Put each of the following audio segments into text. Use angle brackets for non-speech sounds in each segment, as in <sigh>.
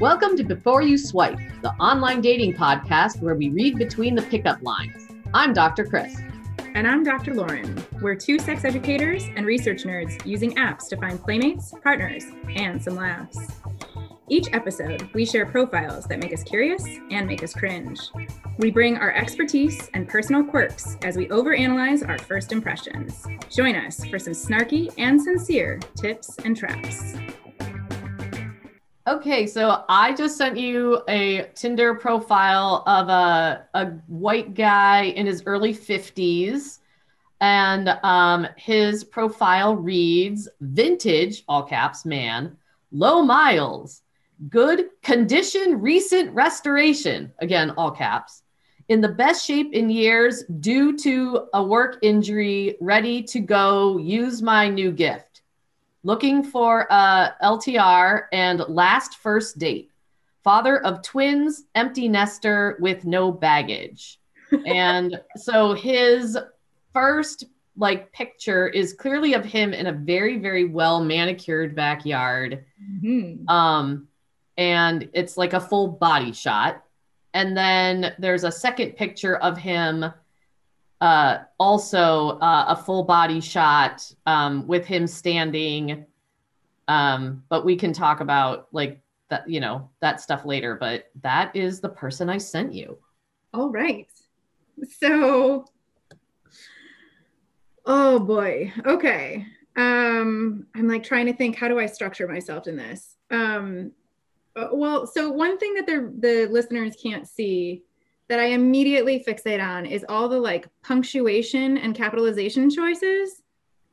Welcome to Before You Swipe, the online dating podcast where we read between the pickup lines. I'm Dr. Chris. And I'm Dr. Lauren. We're two sex educators and research nerds using apps to find playmates, partners, and some laughs. Each episode, we share profiles that make us curious and make us cringe. We bring our expertise and personal quirks as we overanalyze our first impressions. Join us for some snarky and sincere tips and traps. Okay, so I just sent you a Tinder profile of a, a white guy in his early 50s. And um, his profile reads vintage, all caps, man, low miles, good condition, recent restoration, again, all caps, in the best shape in years due to a work injury, ready to go, use my new gift looking for a LTR and last first date. Father of twins, empty nester with no baggage. <laughs> and so his first like picture is clearly of him in a very very well manicured backyard. Mm-hmm. Um and it's like a full body shot. And then there's a second picture of him uh, also uh, a full body shot um, with him standing. Um, but we can talk about like that, you know, that stuff later. But that is the person I sent you. All right. So, oh boy. Okay. Um, I'm like trying to think, how do I structure myself in this? Um, uh, well, so one thing that the the listeners can't see that I immediately fixate on is all the like punctuation and capitalization choices.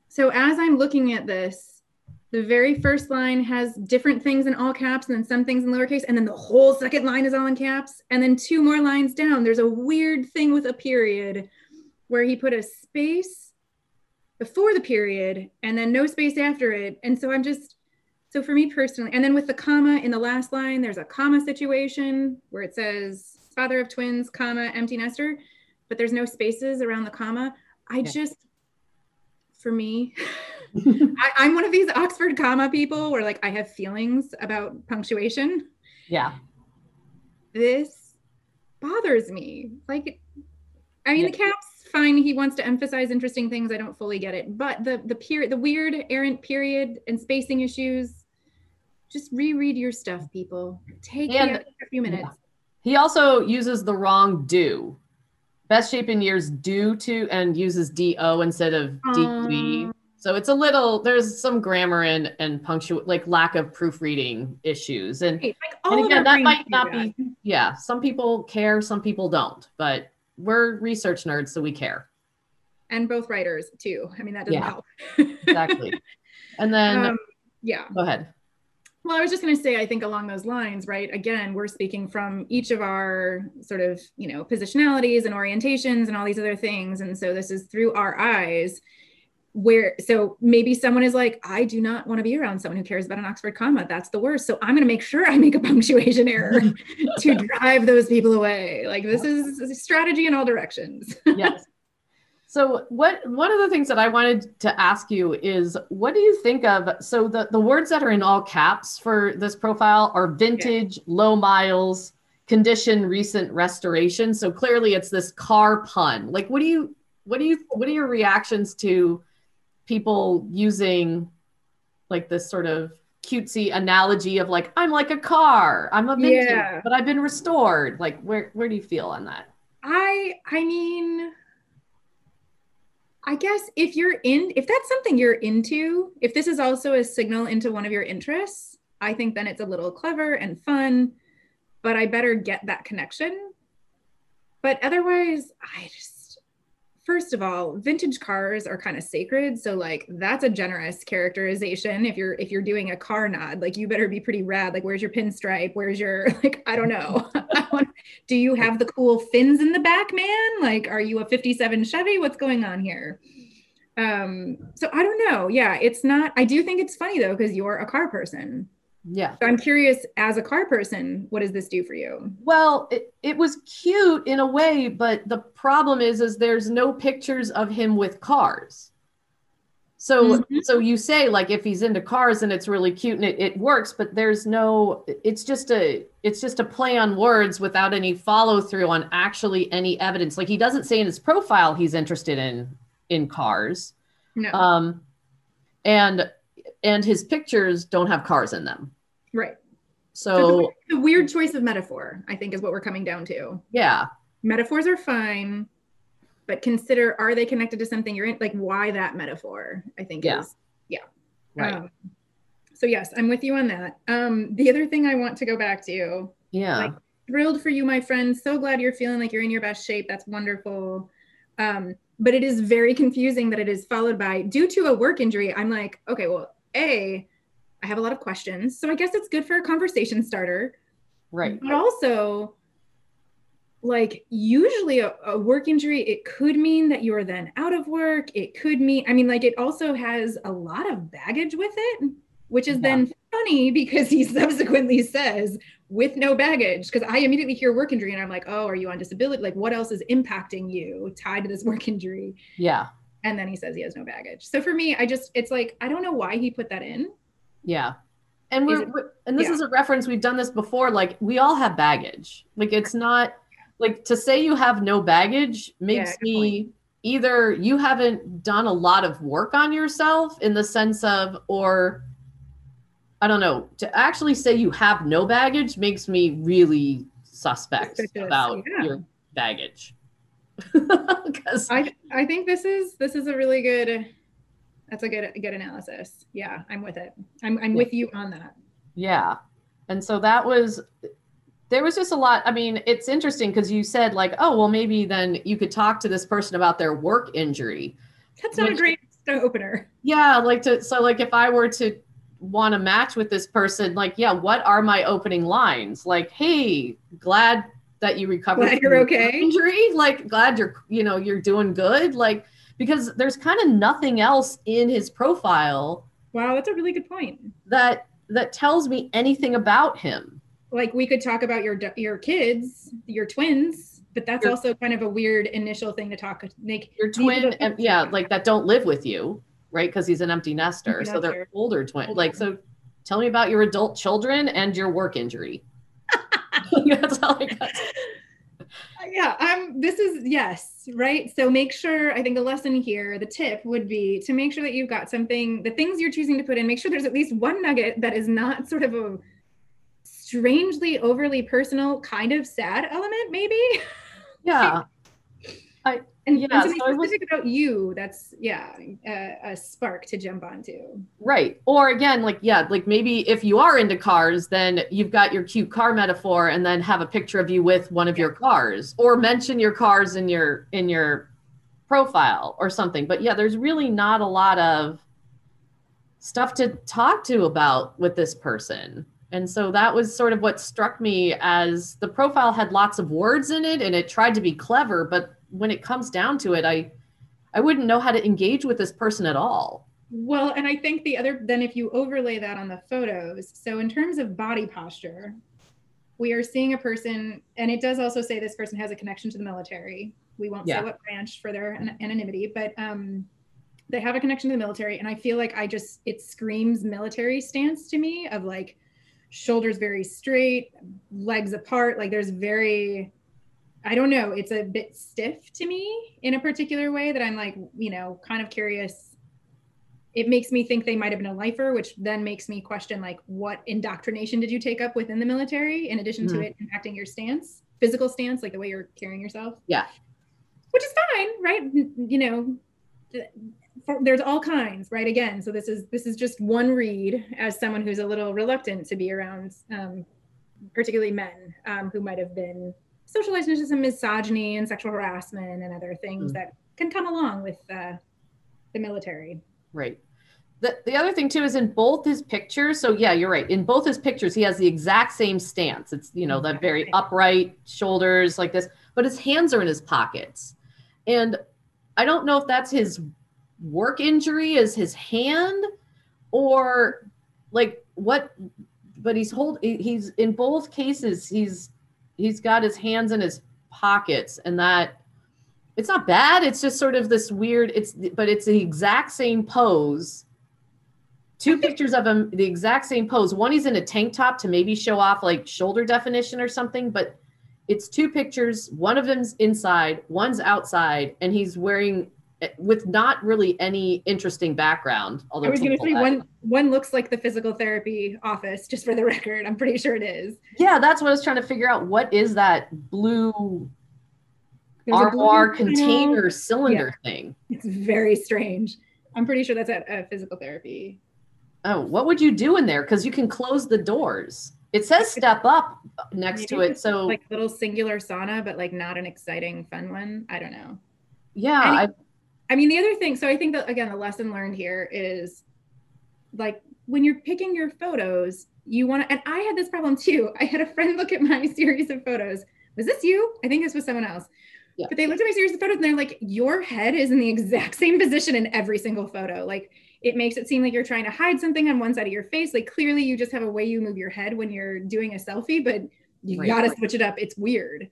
So as I'm looking at this, the very first line has different things in all caps and then some things in lowercase, and then the whole second line is all in caps. And then two more lines down, there's a weird thing with a period where he put a space before the period and then no space after it. And so I'm just, so for me personally, and then with the comma in the last line, there's a comma situation where it says father of twins, comma, empty nester, but there's no spaces around the comma. I yeah. just, for me, <laughs> I, am one of these Oxford comma people where like I have feelings about punctuation. Yeah. This bothers me. Like, I mean, yeah. the caps fine. He wants to emphasize interesting things. I don't fully get it, but the the period, the weird errant period and spacing issues. Just reread your stuff, people. Take and, a few minutes. Yeah. He also uses the wrong do. Best shape in years due to and uses do instead of d. So it's a little there's some grammar and and punctual like lack of proofreading issues. And, like and again, that might not be yeah, some people care, some people don't, but we're research nerds, so we care. And both writers too. I mean, that doesn't yeah, help. <laughs> exactly. And then um, yeah. Go ahead. Well, I was just going to say, I think along those lines, right? Again, we're speaking from each of our sort of, you know, positionalities and orientations and all these other things. And so this is through our eyes where, so maybe someone is like, I do not want to be around someone who cares about an Oxford comma. That's the worst. So I'm going to make sure I make a <laughs> punctuation error <laughs> to drive those people away. Like this is a strategy in all directions. yes. So what one of the things that I wanted to ask you is what do you think of so the the words that are in all caps for this profile are vintage, low miles, condition, recent restoration. So clearly it's this car pun. Like what do you what do you what are your reactions to people using like this sort of cutesy analogy of like I'm like a car, I'm a vintage, yeah. but I've been restored. Like where where do you feel on that? I I mean I guess if you're in, if that's something you're into, if this is also a signal into one of your interests, I think then it's a little clever and fun, but I better get that connection. But otherwise, I just, first of all, vintage cars are kind of sacred. So like that's a generous characterization. If you're if you're doing a car nod, like you better be pretty rad. Like where's your pinstripe? Where's your <laughs> like I don't know. <laughs> Do you have the cool fins in the back, man? Like are you a 57 Chevy? What's going on here? Um, so I don't know. Yeah, it's not I do think it's funny though, because you're a car person. Yeah. So I'm curious, as a car person, what does this do for you? Well, it, it was cute in a way, but the problem is, is there's no pictures of him with cars. So Mhm. so you say like if he's into cars and it's really cute and it, it works, but there's no it's just a it's just a play on words without any follow through on actually any evidence. Like he doesn't say in his profile he's interested in in cars. No. Um and and his pictures don't have cars in them. Right. So The weird choice of metaphor, I think, is what we're coming down to. yeah. Metaphors are fine, but consider are they connected to something you're in? Like, why that metaphor? I think Yeah. is yeah. Right. Um, so yes, I'm with you on that. Um, the other thing I want to go back to yeah. like, thrilled for you, my friend. So glad you're feeling like you're in your best shape. That's wonderful. Um, but it is very confusing that it is followed by due to a work injury. I'm like, okay, well, A, I have a lot of questions. So I guess it's good for a conversation starter. right. But also, like, usually a, a work injury, it could mean that you're then out of work. It could mean, I mean, like, it also has a lot of baggage with it, which is then funny <laughs> because he subsequently says, with no baggage, because I immediately hear work injury and I'm like, oh, are you on disability? Like, what else is impacting you tied to this <laughs> work injury? Yeah. And then he says he has no baggage. So for me, I just, it's like, I don't know why he put that in. Yeah. And we're, it- we're- and this yeah. is a reference we've done this before like we all have baggage. Like it's not like to say you have no baggage makes good me either you haven't done a lot of work on yourself in the sense of or I don't know, to actually say you have no baggage makes me really suspect Suspicious, about yeah. your baggage. <laughs> Because I I think this is this is a really good that's a good good analysis. Yeah, I'm with it. I'm I'm with you on that. Yeah. And so that was there was just a lot. I mean, it's interesting because you said like, oh, well, maybe then you could talk to this person about their work injury. That's not Which- a great opener. Yeah, like to so like if I were to want to match with this person, like, yeah, what are my opening lines? Like, hey, glad that you recovered. Glad you're okay. Injury, like glad you're you know you're doing good. Like because there's kind of nothing else in his profile Wow, that's a really good point. that that tells me anything about him. Like we could talk about your your kids, your twins, but that's Your- also kind of a weird initial thing to talk like your twin and yeah like that don't live with you right because he's an empty nester so they're older twin Older. like so tell me about your adult children and your work injury that's all i got is yes right? So make sure i think the lesson here the tip would be to make sure that you've got something the things you're choosing to put in make sure there's at least one nugget that is not sort of a strangely overly personal kind of sad element maybe. Yeah <laughs> and, Yeah, and so was- about you that's yeah a, a spark to jump onto. Right. Or again like yeah like maybe if you are into cars then you've got your cute car metaphor and then have a picture of you with one of your cars or mention your cars in your in your profile or something. But yeah there's really not a lot of stuff to talk to about with this person. And so that was sort of what struck me as the profile had lots of words in it and it tried to be clever but when it comes down to it i i wouldn't know how to engage with this person at all Well, and I think the other, then if you overlay that on the photos, so in terms of body posture, we are seeing a person, and it does also say this person has a connection to the military. We won't Yeah. say what branch for their an- anonymity, but um, they have a connection to the military. And I feel like I just, it screams military stance to me of like shoulders very straight, legs apart. Like there's very, I don't know, it's a bit stiff to me in a particular way that I'm like, you know, kind of curious it makes me think they might have been a lifer, which then makes me question like what indoctrination did you take up within the military in addition to Mhm. it impacting your stance, physical stance, like the way you're carrying yourself. Yeah. Which is fine, right? You know, for, there's all kinds, right? Again, so this is this is just one read as someone who's a little reluctant to be around, um, particularly men um, who might have been socialized into some misogyny and sexual harassment and other things Mm. that can come along with uh, the military. Right. The, the other thing too is in both his pictures. So yeah, you're right. In both his pictures, he has the exact same stance. It's you know that very upright shoulders like this, but his hands are in his pockets, and I don't know if that's his work injury is his hand, or like what. But he's hold. He's in both cases. He's he's got his hands in his pockets, and that it's not bad. It's just sort of this weird. It's but it's the exact same pose. Two pictures of him, the exact same pose. One he's in a tank top to maybe show off like shoulder definition or something, but it's two pictures. One of them's inside, one's outside, and he's wearing Eh, with not really any interesting background. Although I was going to say one one looks like the physical therapy office. Just for the <laughs> record, I'm pretty sure it is. Yeah, that's what I was trying to figure out. What is that blue armoire container cylinder yeah. thing? It's very strange. I'm pretty sure that's at a physical therapy. Oh, what would you do in there? Because you can close the doors. It says step up next Maybe to it. So like little singular sauna, but like not an exciting, fun one. I don't know. Yeah. I, I mean, the other thing, so I think that again, the lesson learned here is like when you're picking your photos, you want to, and I had this problem too. I had a friend look at my <laughs> series of photos. Was this you? I think this was someone else. Yeah. But they looked at my series of photos and they're like, your head is in the <laughs> exact same position in every single photo. Like it makes it seem like you're trying to hide something on one side of your face. Like clearly you just have a way you move your head when you're doing a selfie, but you right. gotta switch it up. It's weird.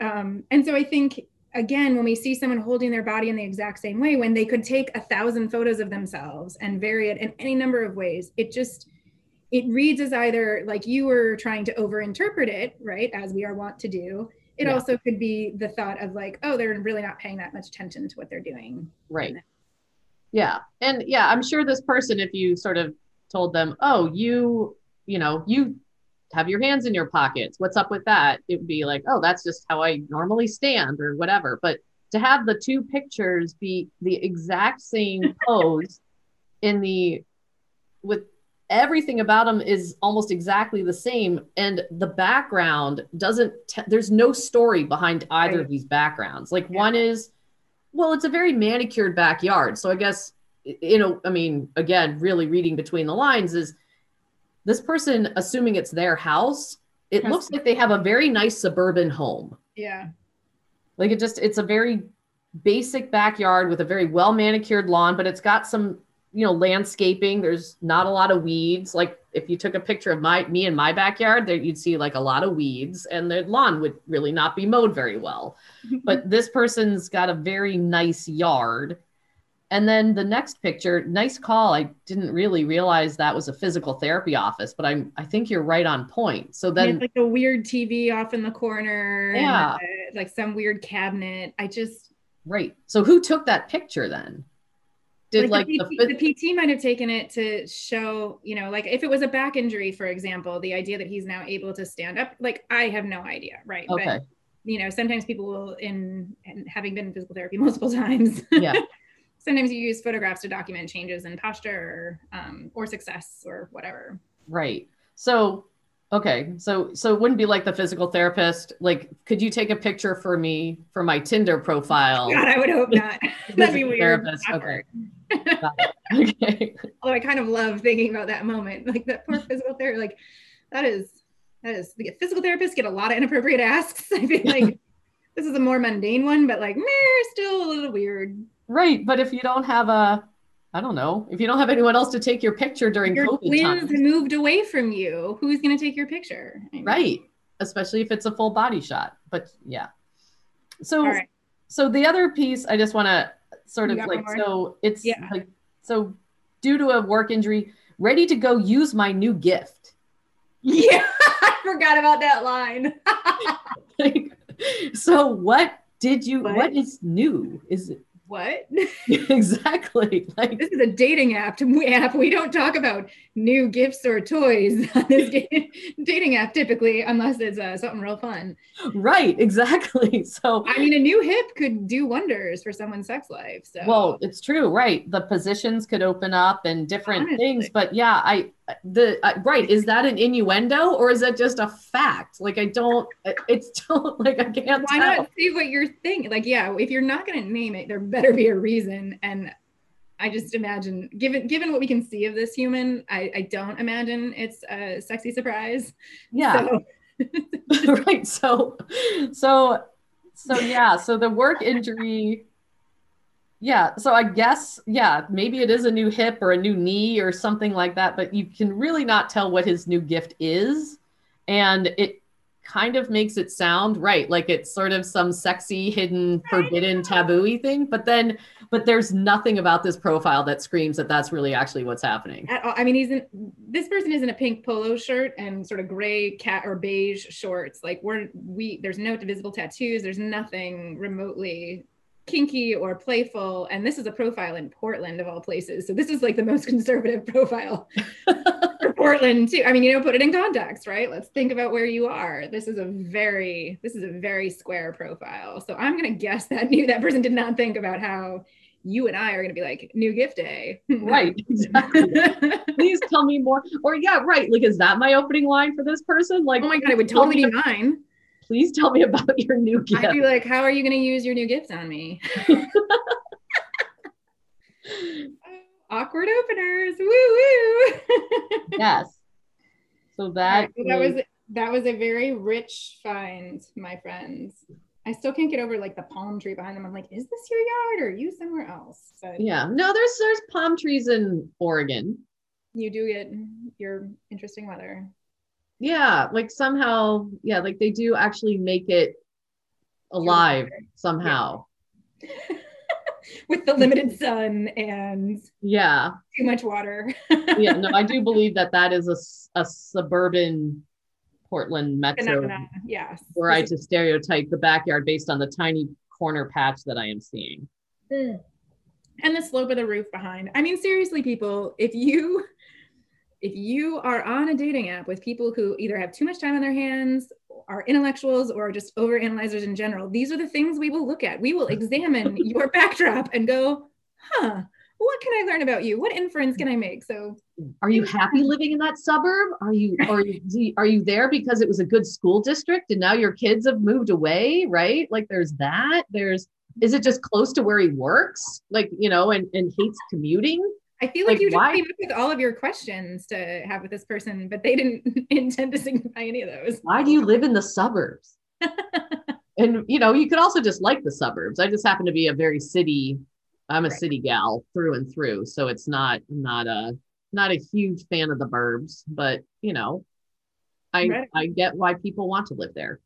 Um, and so I think again, when we see someone holding their body in the exact same way, when they could take a thousand photos of themselves and vary it in any number of ways, it just it reads as either like you were trying to overinterpret it, right, as we are wont to do. It yeah. also could be the thought of like, oh, they're really not paying that much attention to what they're doing. Right. Yeah. And yeah, I'm sure this person, if you sort of told them, oh, you, you know, you have your hands in your pockets. What's up with that? It would be like, oh, that's just how I normally stand or whatever. But to have the two pictures be the exact same <laughs> pose in the with everything about them is almost exactly the same and the background doesn't t- there's no story behind either right. of these backgrounds like yeah. one is well it's a very manicured backyard so i guess you know i mean again really reading between the lines is this person, assuming it's their house, it looks like they have a very nice suburban home. Yeah. Like it just, it's a very basic backyard with a very well manicured lawn, but it's got some, you know, landscaping. There's not a lot of weeds. Like if you took a picture of my me in my backyard, there you'd see like a lot of weeds, and the lawn would really not be mowed very well. <laughs> but this person's got a very nice yard and then the next picture, nice call. I didn't really realize that was a physical therapy office, but I'm I think you're right on point. So then like a weird TV off in the corner. Yeah. And, uh, like some weird cabinet. I just Right. So who took that picture then? Did like, like the, PT, the, PT might have taken it to show, you know, like if it was a back injury, for example, the idea that he's now able to stand up, like I have no idea, right? Okay. But, you know, sometimes people will in, in having been in physical therapy <laughs> multiple times. Yeah. Sometimes you use photographs to document changes in posture or, um, or success or whatever. Right. So, okay. So, so it wouldn't be like the physical therapist. Like, could you take a picture for me for my Tinder profile? God, I would hope <laughs> not. <laughs> That'd be weird. Therapist. Okay. <laughs> okay. Although I kind of love thinking about that moment, like that poor physical therapist. Like, that is that is the physical therapists get a lot of inappropriate asks. I feel like this is a more mundane one, but like, meh, still a little weird. Right. But if you don't have a, I don't know, if you don't have anyone else to take your picture during your COVID times, moved away from you, who's going to take your picture? Right. Especially if it's a full body shot. But yeah. So, right. so the other piece I just want to sort of like, so it's yeah. like, so due to a work injury, ready to go use my new gift. <laughs> Yeah. I forgot about that line. <laughs> <laughs> like, so what did you, what? what is new? Is it, what? <laughs> exactly. Like this is a dating app. We app. We don't talk about new gifts or toys on <laughs> this <laughs> dating app typically, unless it's uh, something real fun. Right. Exactly. So I mean, a new hip could do wonders for someone's sex life. So well, it's true. Right. The positions could open up and different Honestly. things. But yeah, I the uh, right is that an innuendo or is that just a fact like i don't it's <laughs> still like i can't why tell. not see what you're thinking like yeah if you're not going to name it there better be a reason and i just imagine given given what we can see of this human i i don't imagine it's a sexy surprise yeah so. <laughs> <laughs> right so so so yeah so the work injury yeah. So I guess, yeah, maybe it is a new hip or a new knee or something like that, but you can really not tell what his new gift is. And it kind of makes it sound right like it's sort of some sexy hidden forbidden taboo thing but then but there's nothing about this profile that screams that that's really actually what's happening. I mean, he's in this person is in a pink polo shirt and sort of gray cat or beige shorts. Like we're we there's no visible tattoos. There's nothing remotely kinky or playful. And this is a profile in Portland of all places. So this is like the most <laughs> conservative profile for <laughs> Portland too. I mean, you know, put it in context, right? Let's think about where you are. This is a very this is a very square profile. So I'm gonna guess that <laughs> new that person did not think about how you and I are gonna be like new gift day. right exactly please tell me more or yeah right like is that my opening line for this person like oh my god, it would totally be mine. Please tell me about <laughs> your new gift I'd be like, how are you going to use your new gift on me? <laughs> Awkward openers. Woo woo. <laughs> yes so that that was that was a very rich find, my friends. I still can't get over like the palm tree behind them. I'm like, is this your yard or are you somewhere else? But yeah no there's there's palm trees in oregon you do get your interesting weather. Yeah like somehow yeah like they do actually make it alive somehow <laughs> With the limited sun and yeah too much water. <laughs> yeah no i do believe that that is a, a suburban portland metro Phenomena. Yes. were i to stereotype the backyard based on the tiny corner patch that i am seeing Mm. and the slope of the roof behind. I mean, seriously, people, if you if you are on a dating app with people who either have too much time on their hands, are intellectuals, or are just overanalyzers in general, these are the things we will look at. We will examine <laughs> your backdrop and go, huh, what can I learn about you? What inference can I make? So are you happy living in that suburb are you are <laughs> you you- are you there because it was a good school district and now your kids have moved away right like there's that there's is it just close to where he works like you know and and hates commuting I feel like, Like, you just why- came up with all of your questions to have with this person, but they didn't <laughs> intend to signify any of those. why do you live in the suburbs <laughs> and you know you could also just like the suburbs i just happen to be a very city i'm a Right. city gal through and through so it's not not a not a huge fan of the burbs but you know i Right. i get why people want to live there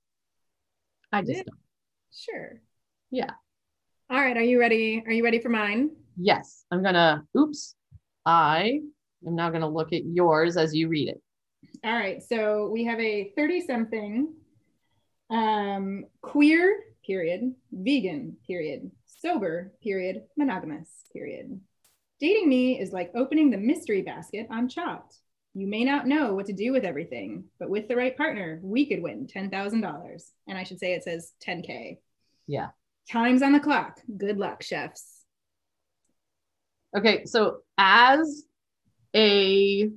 i just Yeah. don't Sure. Yeah. All right. Are you ready? Are you ready for mine? yes i'm gonna oops i am now gonna look at yours as you read it All right. So we have a 30 something, um, queer, period, vegan, period, sober, period, monogamous, period. Dating me is like opening the mystery basket on Chopped. You may not know what to do with everything, but with the right partner, we could win $10,000. And I should say it says 10K. Yeah. Time's on the clock. Good luck, chefs. Okay so as a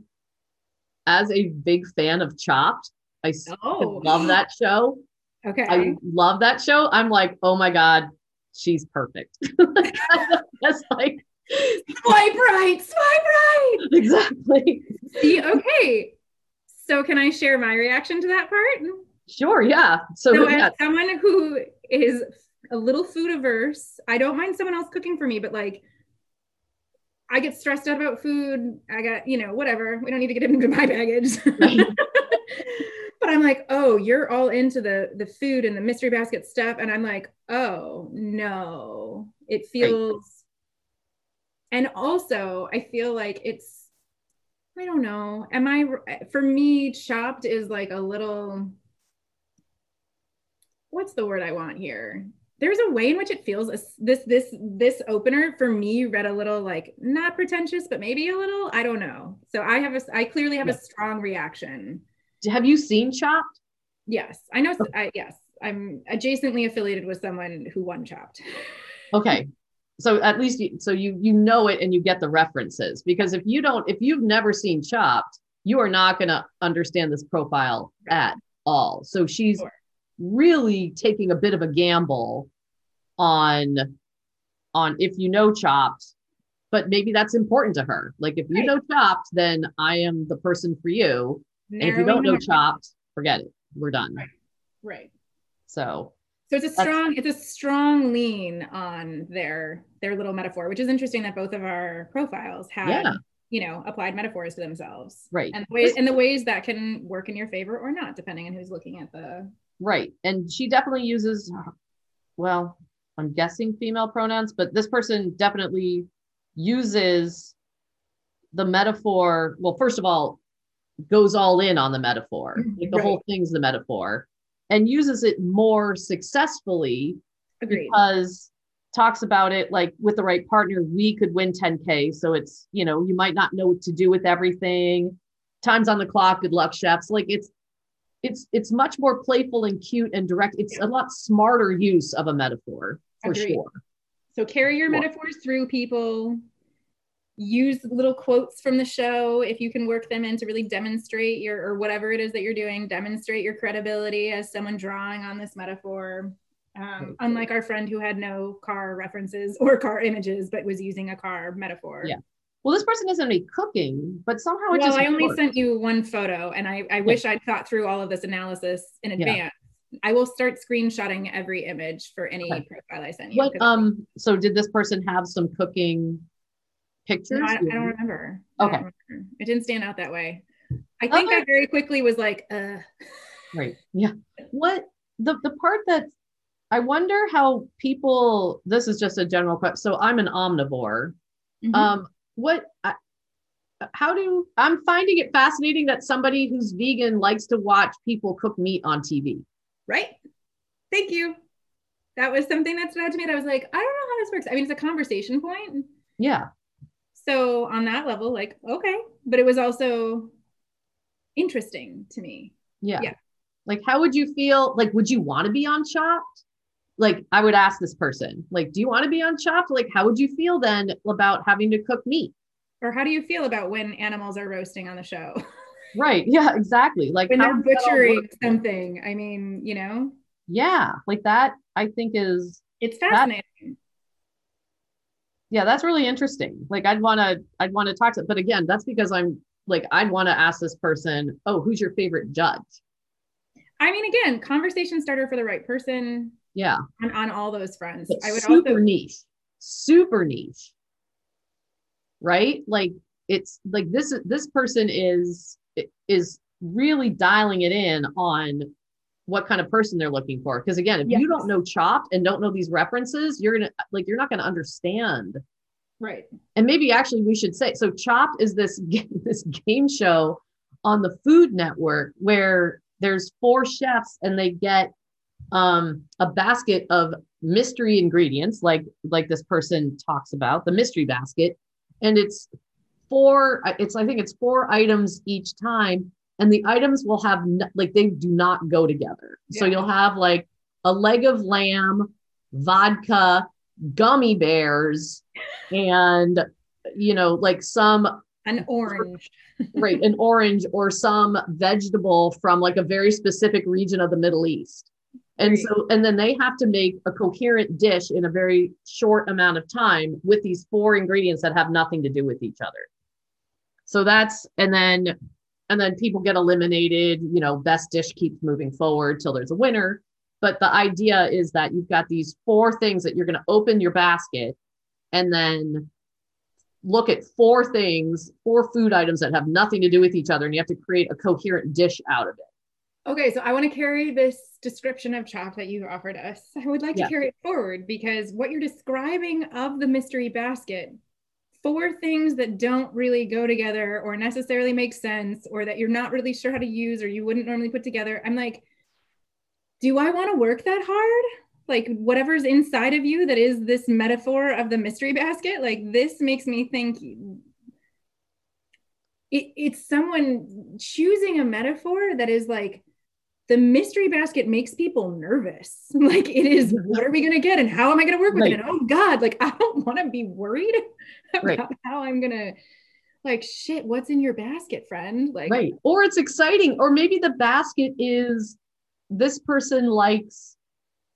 as a big fan of chopped I Oh. love that show Okay. I love that show. I'm like, oh my God, she's perfect. <laughs> That's like swipe right, swipe right. <laughs> exactly. See, okay. So can I share my reaction to that part? Sure, yeah. So, So yeah, as someone who is a little food averse, I don't mind someone else cooking for me, but like I get stressed out about food. I got, you know, whatever. We don't need to get into my baggage. <laughs> but I'm like, oh, you're all into the the food and the mystery basket stuff. And I'm like, oh no. It feels and also I feel like it's I don't know. Am I for me chopped is like a little what's the word I want here? There's a way in which it feels this this this opener for me read a little like not pretentious but maybe a little I don't know. So I have a I clearly have Yeah. a strong reaction. have you seen Chopped? Yes, I know. Oh. I, yes, I'm adjacently affiliated with someone who won Chopped. <laughs> Okay. So at least you, so you you know it and you get the references because if you don't if you've never seen Chopped, you are not going to understand this profile at all. So she's Sure. Really taking a bit of a gamble on on if you know Chopped, but maybe that's important to her. Like if you Right. know Chopped, then I am the person for you. And if you don't know Chopped, forget it. We're done. right. So So it's a strong, it's a strong lean on their their little metaphor, which is interesting that both of our profiles have Yeah. you know, applied metaphors to themselves. Right. And the ways and the ways that can work in your favor or not, depending on who's looking at the Right. And she definitely uses, well, I'm guessing female pronouns, but this person definitely uses the metaphor. Well, first of all, goes all in on the metaphor. Mm-hmm. Like the Right. whole thing's the metaphor and uses it more successfully agreed. because talks about it like with the right partner, we could win 10K. So it's, you know, you might not know what to do with everything. Time's on the clock. Good luck, chefs. Like it's, it's, it's much more playful and cute and direct. It's a lot smarter use of a metaphor for Agreed. sure. So carry your Sure. metaphors through people. Use little quotes from the show if you can work them in to really demonstrate your or whatever it is that you're doing, demonstrate your credibility as someone drawing on this metaphor. Um, unlike our friend who had no car references or car images, but was using a car metaphor. Yeah. Well, this person doesn't have any cooking, but somehow it Well, just I only works. sent you one photo, and I, I wish I'd thought through all of this analysis in Yeah. advance. I will start screenshotting every image for any Okay. profile I send you. What um so did this person have some cooking pictures? No, I, I don't remember. I don't Okay. remember. It didn't stand out that way. I think Okay. I very quickly was like, uh, Right. Yeah. What the the part that I wonder how people this is just a general question. So I'm an omnivore. mhm. Um what I, how do I'm finding it fascinating that somebody who's vegan likes to watch people cook meat on TV. right? Thank you. That was something that stood out to me. That I was like, I don't know how this works. I mean, it's a conversation point. Yeah. So on that level, like, okay. But it was also interesting to me. Yeah. Yeah. Like how would you feel like would you want to be on Chopped? Like I would ask this person, like, do you want to be on Chopped? Like how would you feel then about having to cook meat? Or how do you feel about when animals are roasting on the show? <laughs> Right. Yeah, exactly. Like when they're that butchering something. I mean, you know, Yeah, like that I think is it's fascinating. yeah, that's really interesting. Like I'd want to I'd want to talk to but again, that's because I'm like I'd want to ask this person, "Oh, who's your favorite judge?" I mean, again, conversation starter for the right person Yeah. on, on all those fronts. But I would super also niche. Super niche. Right? Like it's like this this person is is really dialing it in on what kind of person they're looking for because again if Yes. you don't know chopped and don't know these references you're gonna like you're not gonna understand right. and maybe actually we should say so chopped is this <laughs> this game show on the food network where there's four chefs and they get um, a basket of mystery ingredients like like this person talks about the mystery basket. And it's four it's i think it's four items each time. And the items will have like they do not go together. So you'll have like a leg of lamb vodka gummy bears <laughs> and you know like some An orange. right an orange or some vegetable from like a very specific region of the middle east and so and then they have to make a coherent dish in a very short amount of time with these four ingredients that have nothing to do with each other. So that's and then and then people get eliminated you know best dish keeps moving forward till there's a winner. But the idea is that you've got these four things that you're going to open your basket and then look at four things four food items that have nothing to do with each other and you have to create a coherent dish out of it. Okay, so I want to carry this description of chop that you offered us. I would like Yeah. to carry it forward because what you're describing of the mystery basket, four things that don't really go together or necessarily make sense or that you're not really sure how to use or you wouldn't normally put together. I'm like, do I want to work that hard? Like whatever's inside of you that is this metaphor of the mystery basket, like this makes me think it, it's someone choosing a metaphor that is like the mystery basket makes people nervous. <laughs> Like it is, mm-hmm. what are we gonna get and how am I gonna work with Right. it? And oh God, like I don't <laughs> want to be worried <laughs> about Right. how I'm gonna like shit, what's in your basket, friend? Like right or it's exciting or maybe the basket is this person likes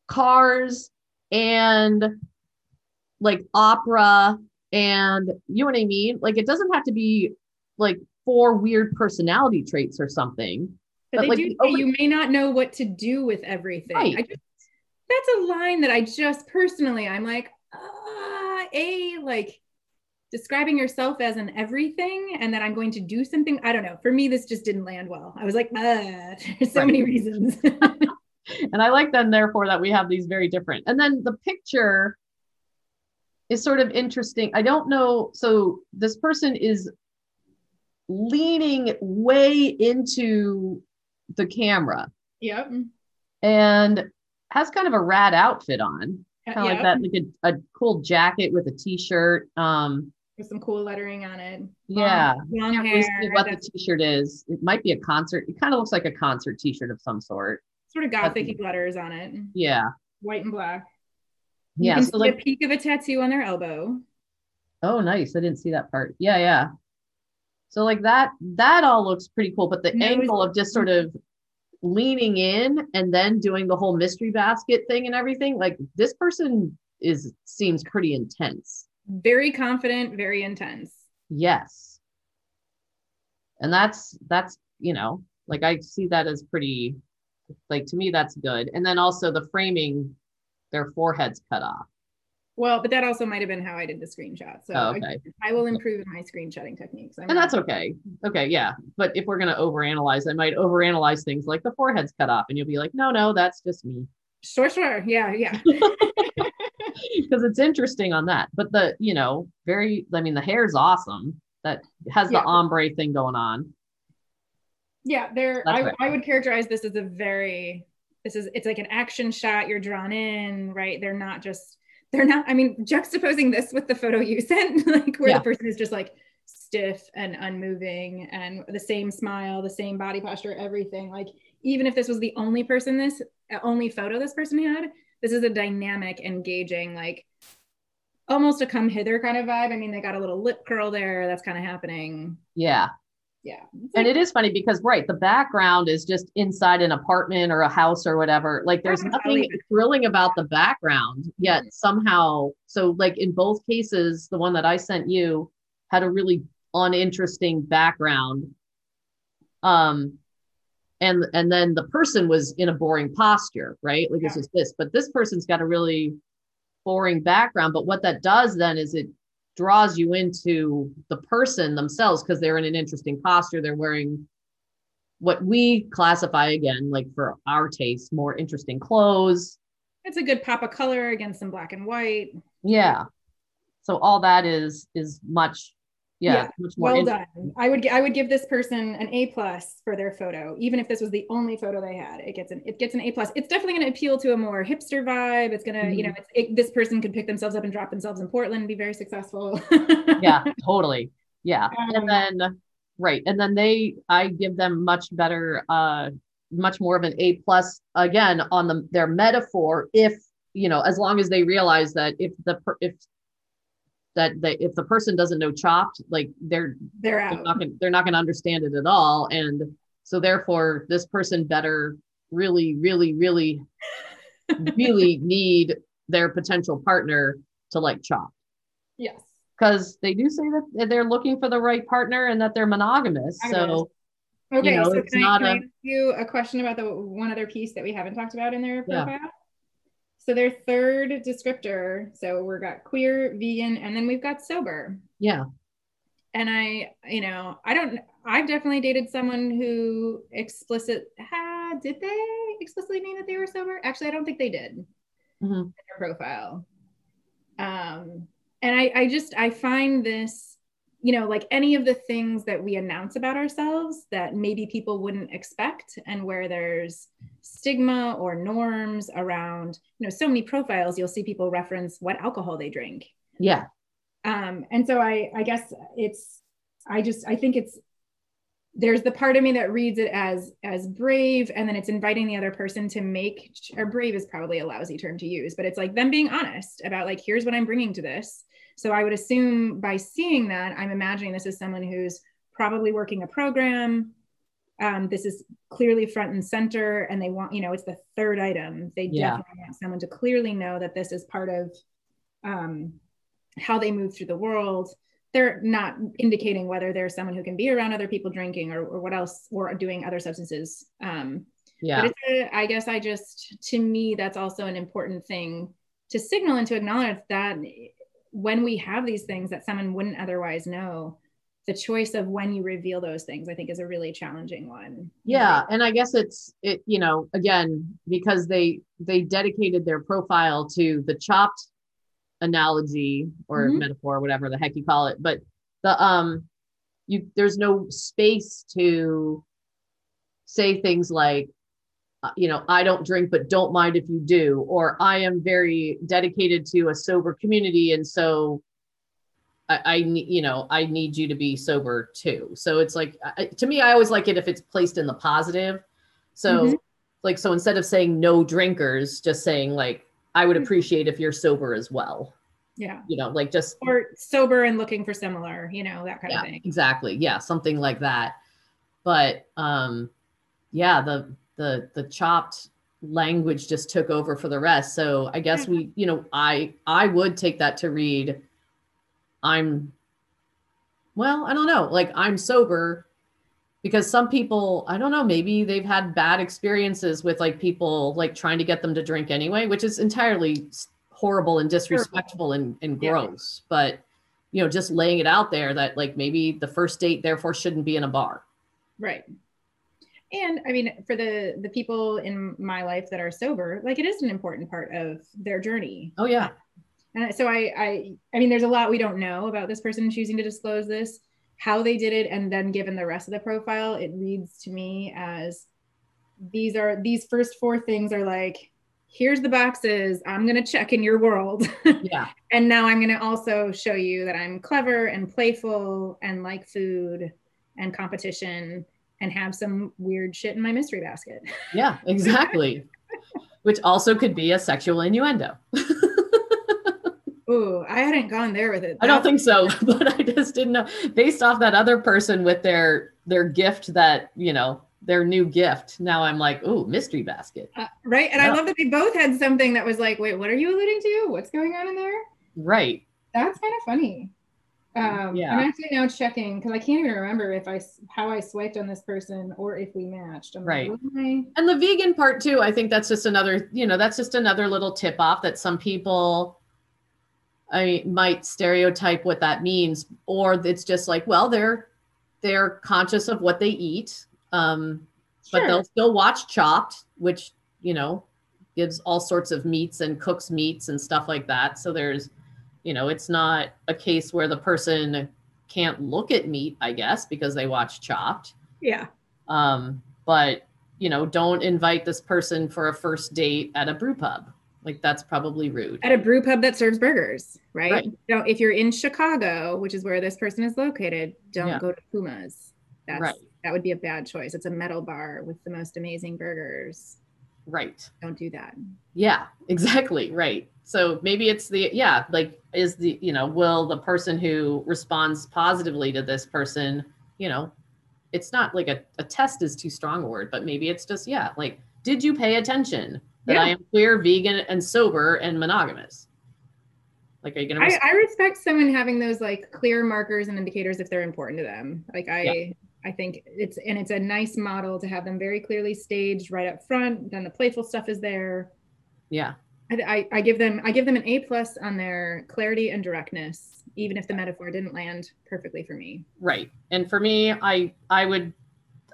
cars and like opera and you know what i mean like it doesn't have to be like four weird personality traits or something but but, they like, do say you may not know what to do with everything. Right. I just that's a line that I just personally I'm like, ah, a like describing yourself as an everything and that I'm going to do something. I don't know. For me, this just didn't land well. I was like, uh, <laughs> there's so right. many reasons. <laughs> and I like then, therefore, that we have these very different. And then the picture is sort of interesting. I don't know. So this person is leaning way into the camera. Yep. And has kind of a rad outfit on. Kind of yep. like that, like a, a cool jacket with a t-shirt. Um with some cool lettering on it. Yeah. Long, long hair. What the t-shirt is. It might be a concert. It kind of looks like a concert t-shirt of some sort. Sort of gothic letters on it. Yeah. White and black. You yeah. so like a peak of a tattoo on their elbow. Oh, nice. I didn't see that part. Yeah, yeah. So like that, that all looks pretty cool. But the angle of just sort of leaning in and then doing the whole mystery basket thing and everything, like this person is seems pretty intense. Very confident, very intense. Yes. And that's that's, you know, like I see that as pretty like to me that's good. And then also the framing their foreheads cut off. Well, but that also might have been how I did the screenshot. So oh, okay. I, I, will improve my screenshotting techniques. I'm and that's okay. Okay, yeah. But if we're gonna overanalyze, I might overanalyze things like the forehead's cut off, and you'll be like, no, no, that's just me. Sure, sure. Yeah, yeah. <laughs> <laughs> Because it's interesting on that. But the, you know, very I mean the hair's awesome. That has yeah. the ombre thing going on. Yeah, there I, I would characterize this as a very this is it's like an action shot you're drawn in right they're not just they're not i mean juxtaposing this with the photo you <laughs> sent like where yeah. the person is just like stiff and unmoving and the same smile the same body posture everything. Like even if this was the only person this uh, only photo this person had this is a dynamic engaging like almost a come hither kind of vibe. I mean they got a little lip curl there. That's kind of happening. Yeah yeah. And it is funny because right, the background is just inside an apartment or a house or whatever. Like there's nothing thrilling about the background, yet somehow so like in both cases, the one that I sent you had a really uninteresting background. Um and and then the person was in a boring posture, right? Like yeah. this is this, but this person's got a really boring background. But what that does then is it draws you into the person themselves because they're in an interesting posture. They're wearing what we classify again, like for our taste, more interesting clothes. It's a good pop of color against some black and white. Yeah. So all that is is much yeah, yeah well done. I would i would give this person an a plus for their photo. Even if this was the only photo they had it gets an it gets an a plus. It's definitely going to appeal to a more hipster vibe. It's going to mm-hmm. you know it, this person could pick themselves up and drop themselves in portland and be very successful. Yeah <laughs> totally. Yeah um, and then right and then they i give them much better uh much more of an a plus again on the their metaphor if you know as long as they realize that if the if that they, if the person doesn't know chopped, like they're they're out. They're not, gonna, they're not going to understand it at all, and so therefore this person better really, really, really, really <laughs> need their potential partner to like chop. Yes. Because they do say that they're looking for the right partner and that they're monogamous. So Okay, you know, so can, I, can a, I ask you a question about the one other piece that we haven't talked about in their profile? Yeah. So their third descriptor, so we've got queer, vegan, and then we've got sober. Yeah. And I, you know, I don't, I've definitely dated someone who explicit, ha, did they explicitly mean that they were sober? Actually, I don't think they did mm-hmm. in their profile. Um, and I, I just, I find this you know, like any of the things that we announce about ourselves that maybe people wouldn't expect, and where there's stigma or norms around, you know, so many profiles, you'll see people reference what alcohol they drink. Yeah. Um, and so I, I guess it's, I just, I think it's, there's the part of me that reads it as as brave and then it's inviting the other person to make or brave is probably a lousy term to use but it's like them being honest about like here's what i'm bringing to this so I would assume by seeing that, I'm imagining this is someone who's probably working a program. Um, this is clearly front and center, and they want, you know, it's the third item. They yeah. definitely want someone to clearly know that this is part of um, how they move through the world. They're not indicating whether there's someone who can be around other people drinking or, or what else or doing other substances. Um, yeah. But it's a, I guess I just, to me, that's also an important thing to signal and to acknowledge that when we have these things that someone wouldn't otherwise know, the choice of when you reveal those things, I think, is a really challenging one. Yeah, and I guess it's it. You know, again, because they they dedicated their profile to the chopped analogy or Mhm. metaphor, whatever the heck you call it, but the um, you there's no space to say things like you know, I don't drink, but don't mind if you do, or I am very dedicated to a sober community, and so I, I you know, I need you to be sober too. So it's like, I, to me, I always like it if it's placed in the positive. So, Mhm. like, so instead of saying no drinkers, just saying like, I would Mhm. appreciate if you're sober as well. Yeah. You know, like just Or sober and looking for similar, you know, that kind yeah, of thing. exactly, yeah, something like that. But um, yeah, the the the chopped language just took over for the rest. So I guess hmm. we, you know, I I would take that to read. I'm, well, I don't know, like I'm sober, because some people, I don't know, maybe they've had bad experiences with like people like trying to get them to drink anyway, which is entirely horrible and disrespectful and, and Yeah. gross. But you know, just laying it out there that like maybe the first date therefore shouldn't be in a bar. Right. And I mean, for the the people in my life that are sober, like it is an important part of their journey. Oh yeah. And so I, I, I mean, there's a lot we don't know about this person choosing to disclose this, how they did it, and then given the rest of the profile, it reads to me as these are these first four things are like, here's the boxes I'm gonna check in your world, <laughs> Yeah. and now I'm gonna also show you that I'm clever and playful and like food and competition and have some weird shit in my mystery basket. Yeah, <laughs> exactly. Which also could be a sexual innuendo. Ooh, I hadn't gone there with it. I don't think so, <laughs> but I just didn't know based off that other person with their their gift that, you know, their new gift. Now I'm like, ooh, mystery basket. Uh, right. And I love that they both had something that was like, wait, what are you alluding to? What's going on in there? Right. That's kind of funny. Um, Yeah. I'm actually now checking because I can't even remember if I how I swiped on this person or if we matched. I'm Right. Like, "What am And the vegan part too, I think that's just another, you know, that's just another little tip off that some people I might stereotype what that means, or it's just like, well, they're they're conscious of what they eat. Um, I- but they'll still watch Chopped, which you know gives all sorts of meats and cooks meats and stuff like that. So there's, you know, it's not a case where the person can't look at meat, I guess, because they watch Chopped. yeah. Um, but you know, don't invite this person for a first date at a brew pub. Like that's probably rude. At a brew pub that serves burgers, right? Right. So if you're in Chicago, which is where this person is located, don't Yeah. go to Kuma's. That's Right. that would be a bad choice. It's a metal bar with the most amazing burgers. Right. Don't do that. Yeah, <laughs> exactly. Right. So maybe it's the, yeah, like, is the, you know, will the person who responds positively to this person, you know, it's not like a, a test is too strong a word, but maybe it's just, yeah, like, did you pay attention that I am queer, vegan, and sober and monogamous? Like, are you going to, I, I respect someone having those like clear markers and indicators if they're important to them. Like I, I think it's and it's a nice model to have them very clearly staged right up front. Then the playful stuff is there. yeah, I, I, I give them I give them an A plus on their clarity and directness, even if the metaphor didn't land perfectly for me. right. And for me, I, I would,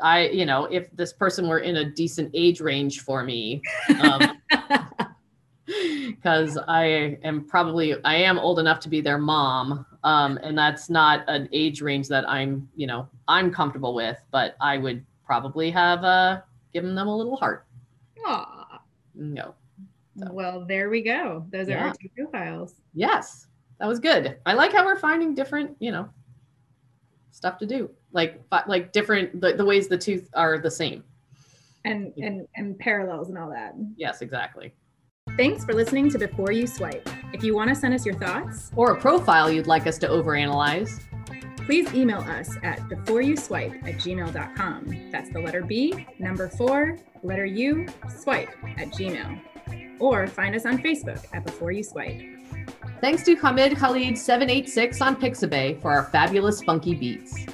I, you know, if this person were in a decent age range for me, um, <laughs> because I am probably I am old enough to be their mom, um, and that's not an age range that I'm you know I'm comfortable with. But I would probably have uh, given them a little heart. Aw. No, So. Well, there we go. Those are our two profiles. yes, that was good. I like how we're finding different you know stuff to do, like like different the, the ways the two are the same. And and and parallels and all that. Yes, exactly. Thanks for listening to Before You Swipe. If you want to send us your thoughts, Or a profile you'd like us to overanalyze. please email us at beforeyouswipe at gmail.com. That's the letter B, number four, letter U, swipe at gmail. Or find us on Facebook at Before You Swipe. Thanks to Hamid Khalid 786 on Pixabay for our fabulous funky beats.